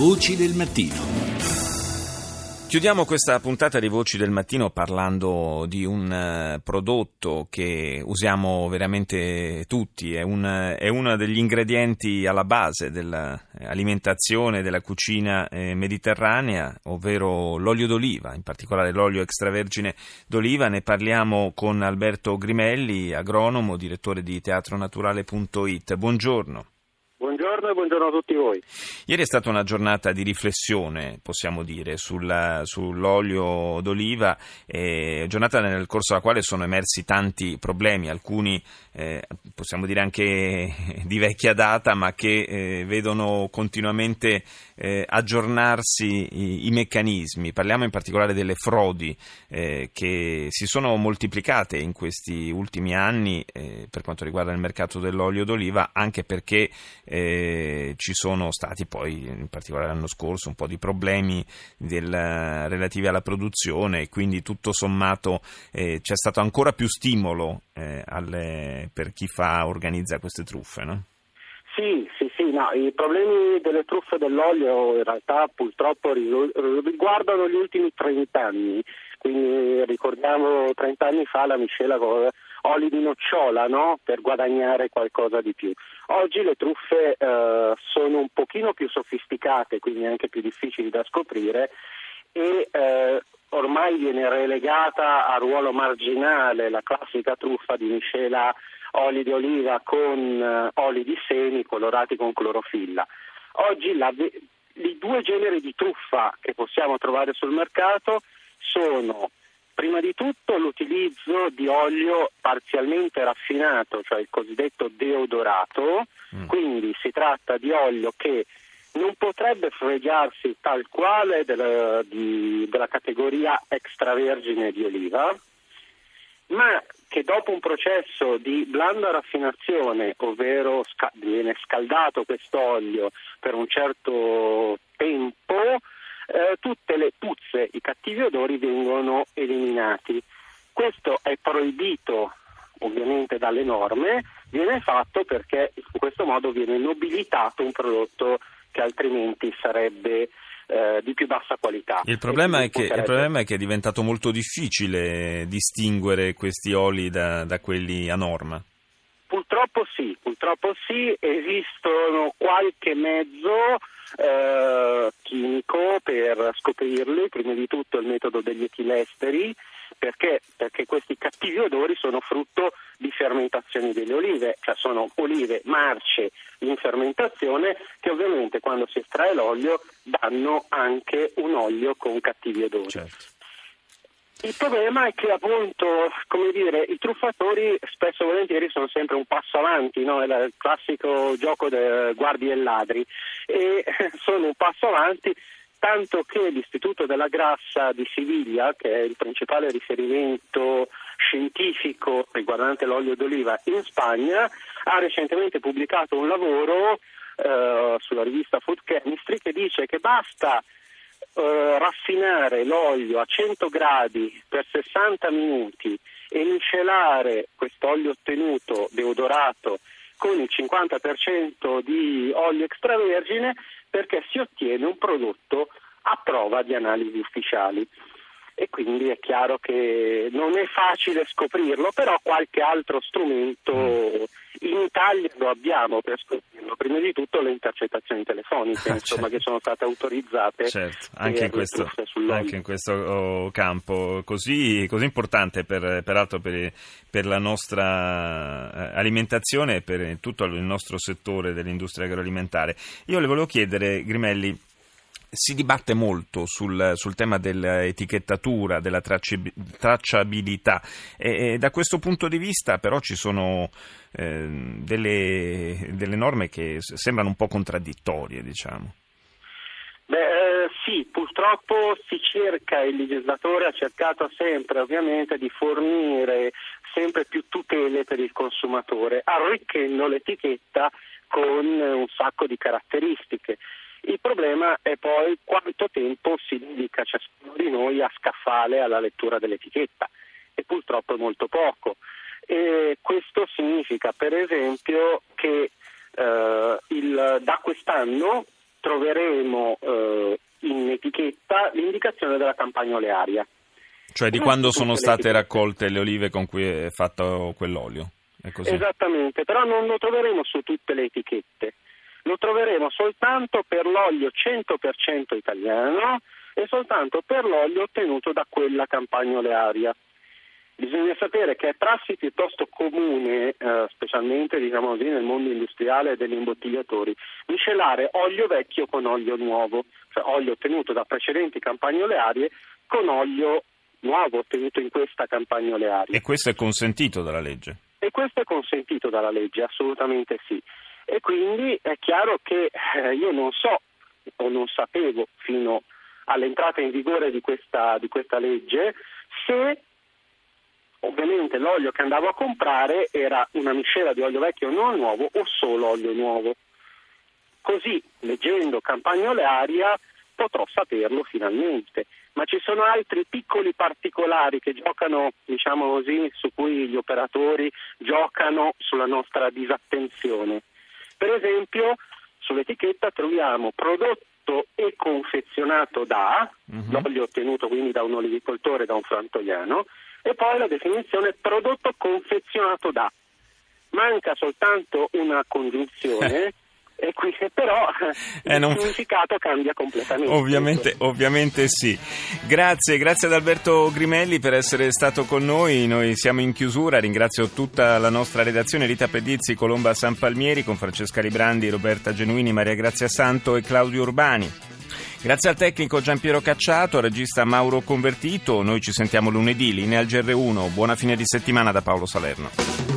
Voci del mattino. Chiudiamo questa puntata di Voci del Mattino parlando di un uh, prodotto che usiamo veramente tutti, è, un, è, uno degli ingredienti alla base dell'alimentazione della cucina eh, mediterranea, ovvero l'olio d'oliva, in particolare l'olio extravergine d'oliva. Ne parliamo con Alberto Grimelli, agronomo, direttore di teatronaturale.it. Buongiorno. Buongiorno e buongiorno a tutti voi. Ieri è stata una giornata di riflessione, possiamo dire, sulla, sull'olio d'oliva, eh, giornata nel corso della quale sono emersi tanti problemi, alcuni eh, possiamo dire anche di vecchia data, ma che eh, vedono continuamente eh, aggiornarsi i, i, meccanismi. Parliamo in particolare delle frodi eh, che si sono moltiplicate in questi ultimi anni eh, per quanto riguarda il mercato dell'olio d'oliva, anche perché eh, ci sono stati poi, in particolare l'anno scorso, un po' di problemi del, relativi alla produzione quindi tutto sommato eh, c'è stato ancora più stimolo eh, alle, per chi fa, organizza queste truffe, no? Sì, sì, sì, no, i problemi delle truffe dell'olio in realtà purtroppo riguardano gli ultimi 30 anni, quindi ricordiamo 30 anni fa la miscela con oli di nocciola no? per guadagnare qualcosa di più. Oggi le truffe eh, sono un pochino più sofisticate, quindi anche più difficili da scoprire e eh, ormai viene relegata a ruolo marginale la classica truffa di miscela oli di oliva con eh, oli di semi colorati con clorofilla. Oggi la, i due generi di truffa che possiamo trovare sul mercato sono prima di tutto l'utilizzo di olio parzialmente raffinato, cioè il cosiddetto deodorato, mm. quindi si tratta di olio che non potrebbe fregiarsi tal quale della, di, della categoria extravergine di oliva, ma che dopo un processo di blanda raffinazione, ovvero sca- viene scaldato quest'olio per un certo tempo, eh, tutte le puzze, i cattivi odori vengono eliminati. Questo è proibito ovviamente dalle norme, viene fatto perché in questo modo viene nobilitato un prodotto che altrimenti sarebbe eh, di più bassa qualità. Il problema, che, il problema, è che, è diventato molto difficile distinguere questi oli da, da quelli a norma. Purtroppo sì, purtroppo sì, esistono qualche mezzo eh, chimico per scoprirli, prima di tutto il metodo degli etilesteri, perché? Perché questi cattivi odori sono frutto di fermentazioni delle olive, cioè sono olive marce in fermentazione che ovviamente quando si estrae l'olio danno anche un olio con cattivi odori. Certo. Il problema è che appunto, come dire, i truffatori spesso e volentieri sono sempre un passo avanti, no? è il classico gioco dei guardi e ladri, e sono un passo avanti tanto che l'Istituto della Grassa di Siviglia, che è il principale riferimento scientifico riguardante l'olio d'oliva in Spagna, ha recentemente pubblicato un lavoro eh, sulla rivista Food Chemistry che dice che basta eh, raffinare l'olio a 100 gradi per 60 minuti e miscelare quest'olio ottenuto deodorato con il 50% di olio extravergine perché si ottiene un prodotto a prova di analisi ufficiali. E quindi è chiaro che non è facile scoprirlo, però qualche altro strumento lo abbiamo per scoprirlo. Prima di tutto le intercettazioni telefoniche, ah, insomma, certo. che sono state autorizzate certo. anche, in questo, anche in questo oh, campo così, così importante per, peraltro per, per, la nostra eh, alimentazione e per tutto il nostro settore dell'industria agroalimentare. Io le volevo chiedere, Grimelli, si dibatte molto sul, sul tema dell'etichettatura, della tracciabilità e, e, da questo punto di vista però ci sono eh, delle, delle, norme che sembrano un po' contraddittorie, diciamo. Beh, eh, sì, purtroppo si cerca, il legislatore ha cercato sempre ovviamente di fornire sempre più tutele per il consumatore, arricchendo l'etichetta con un sacco di caratteristiche. Il problema è poi quanto tempo si dedica ciascuno di noi a scaffale alla lettura dell'etichetta e purtroppo è molto poco. E questo significa per esempio che eh, il, da quest'anno troveremo eh, l'indicazione della campagna olearia. Cioè di quando sono state raccolte le olive con cui è fatto quell'olio. Esattamente, però non lo troveremo su tutte le etichette, lo troveremo soltanto per l'olio 100% italiano e soltanto per l'olio ottenuto da quella campagna olearia. Bisogna sapere che è prassi piuttosto comune, eh, specialmente diciamo così, nel mondo industriale degli imbottigliatori, miscelare olio vecchio con olio nuovo, cioè olio ottenuto da precedenti campagne olearie con olio nuovo ottenuto in questa campagna olearia. E questo è consentito dalla legge? E questo è consentito dalla legge, assolutamente sì. E quindi è chiaro che eh, io non so o non sapevo fino all'entrata in vigore di questa, di questa legge se ovviamente l'olio che andavo a comprare era una miscela di olio vecchio non nuovo o solo olio nuovo. Così, leggendo campagna olearia, potrò saperlo finalmente. Ma ci sono altri piccoli particolari che giocano, diciamo così, su cui gli operatori giocano sulla nostra disattenzione. Per esempio, sull'etichetta troviamo prodotto e confezionato da, uh-huh. l'olio ottenuto quindi da un olivicoltore, da un frantoiano, e poi la definizione prodotto confezionato da. Manca soltanto una congiunzione e qui però eh, il non... significato cambia completamente. Ovviamente, ovviamente, sì. Grazie, grazie ad Alberto Grimelli per essere stato con noi. Noi siamo in chiusura. Ringrazio tutta la nostra redazione, Rita Pedizzi, Colomba San Palmieri, con Francesca Librandi, Roberta Genuini, Maria Grazia Santo e Claudio Urbani. Grazie al tecnico Giampiero Cacciato, al regista Mauro Convertito. Noi ci sentiamo lunedì, linea al GR1. Buona fine di settimana da Paolo Salerno.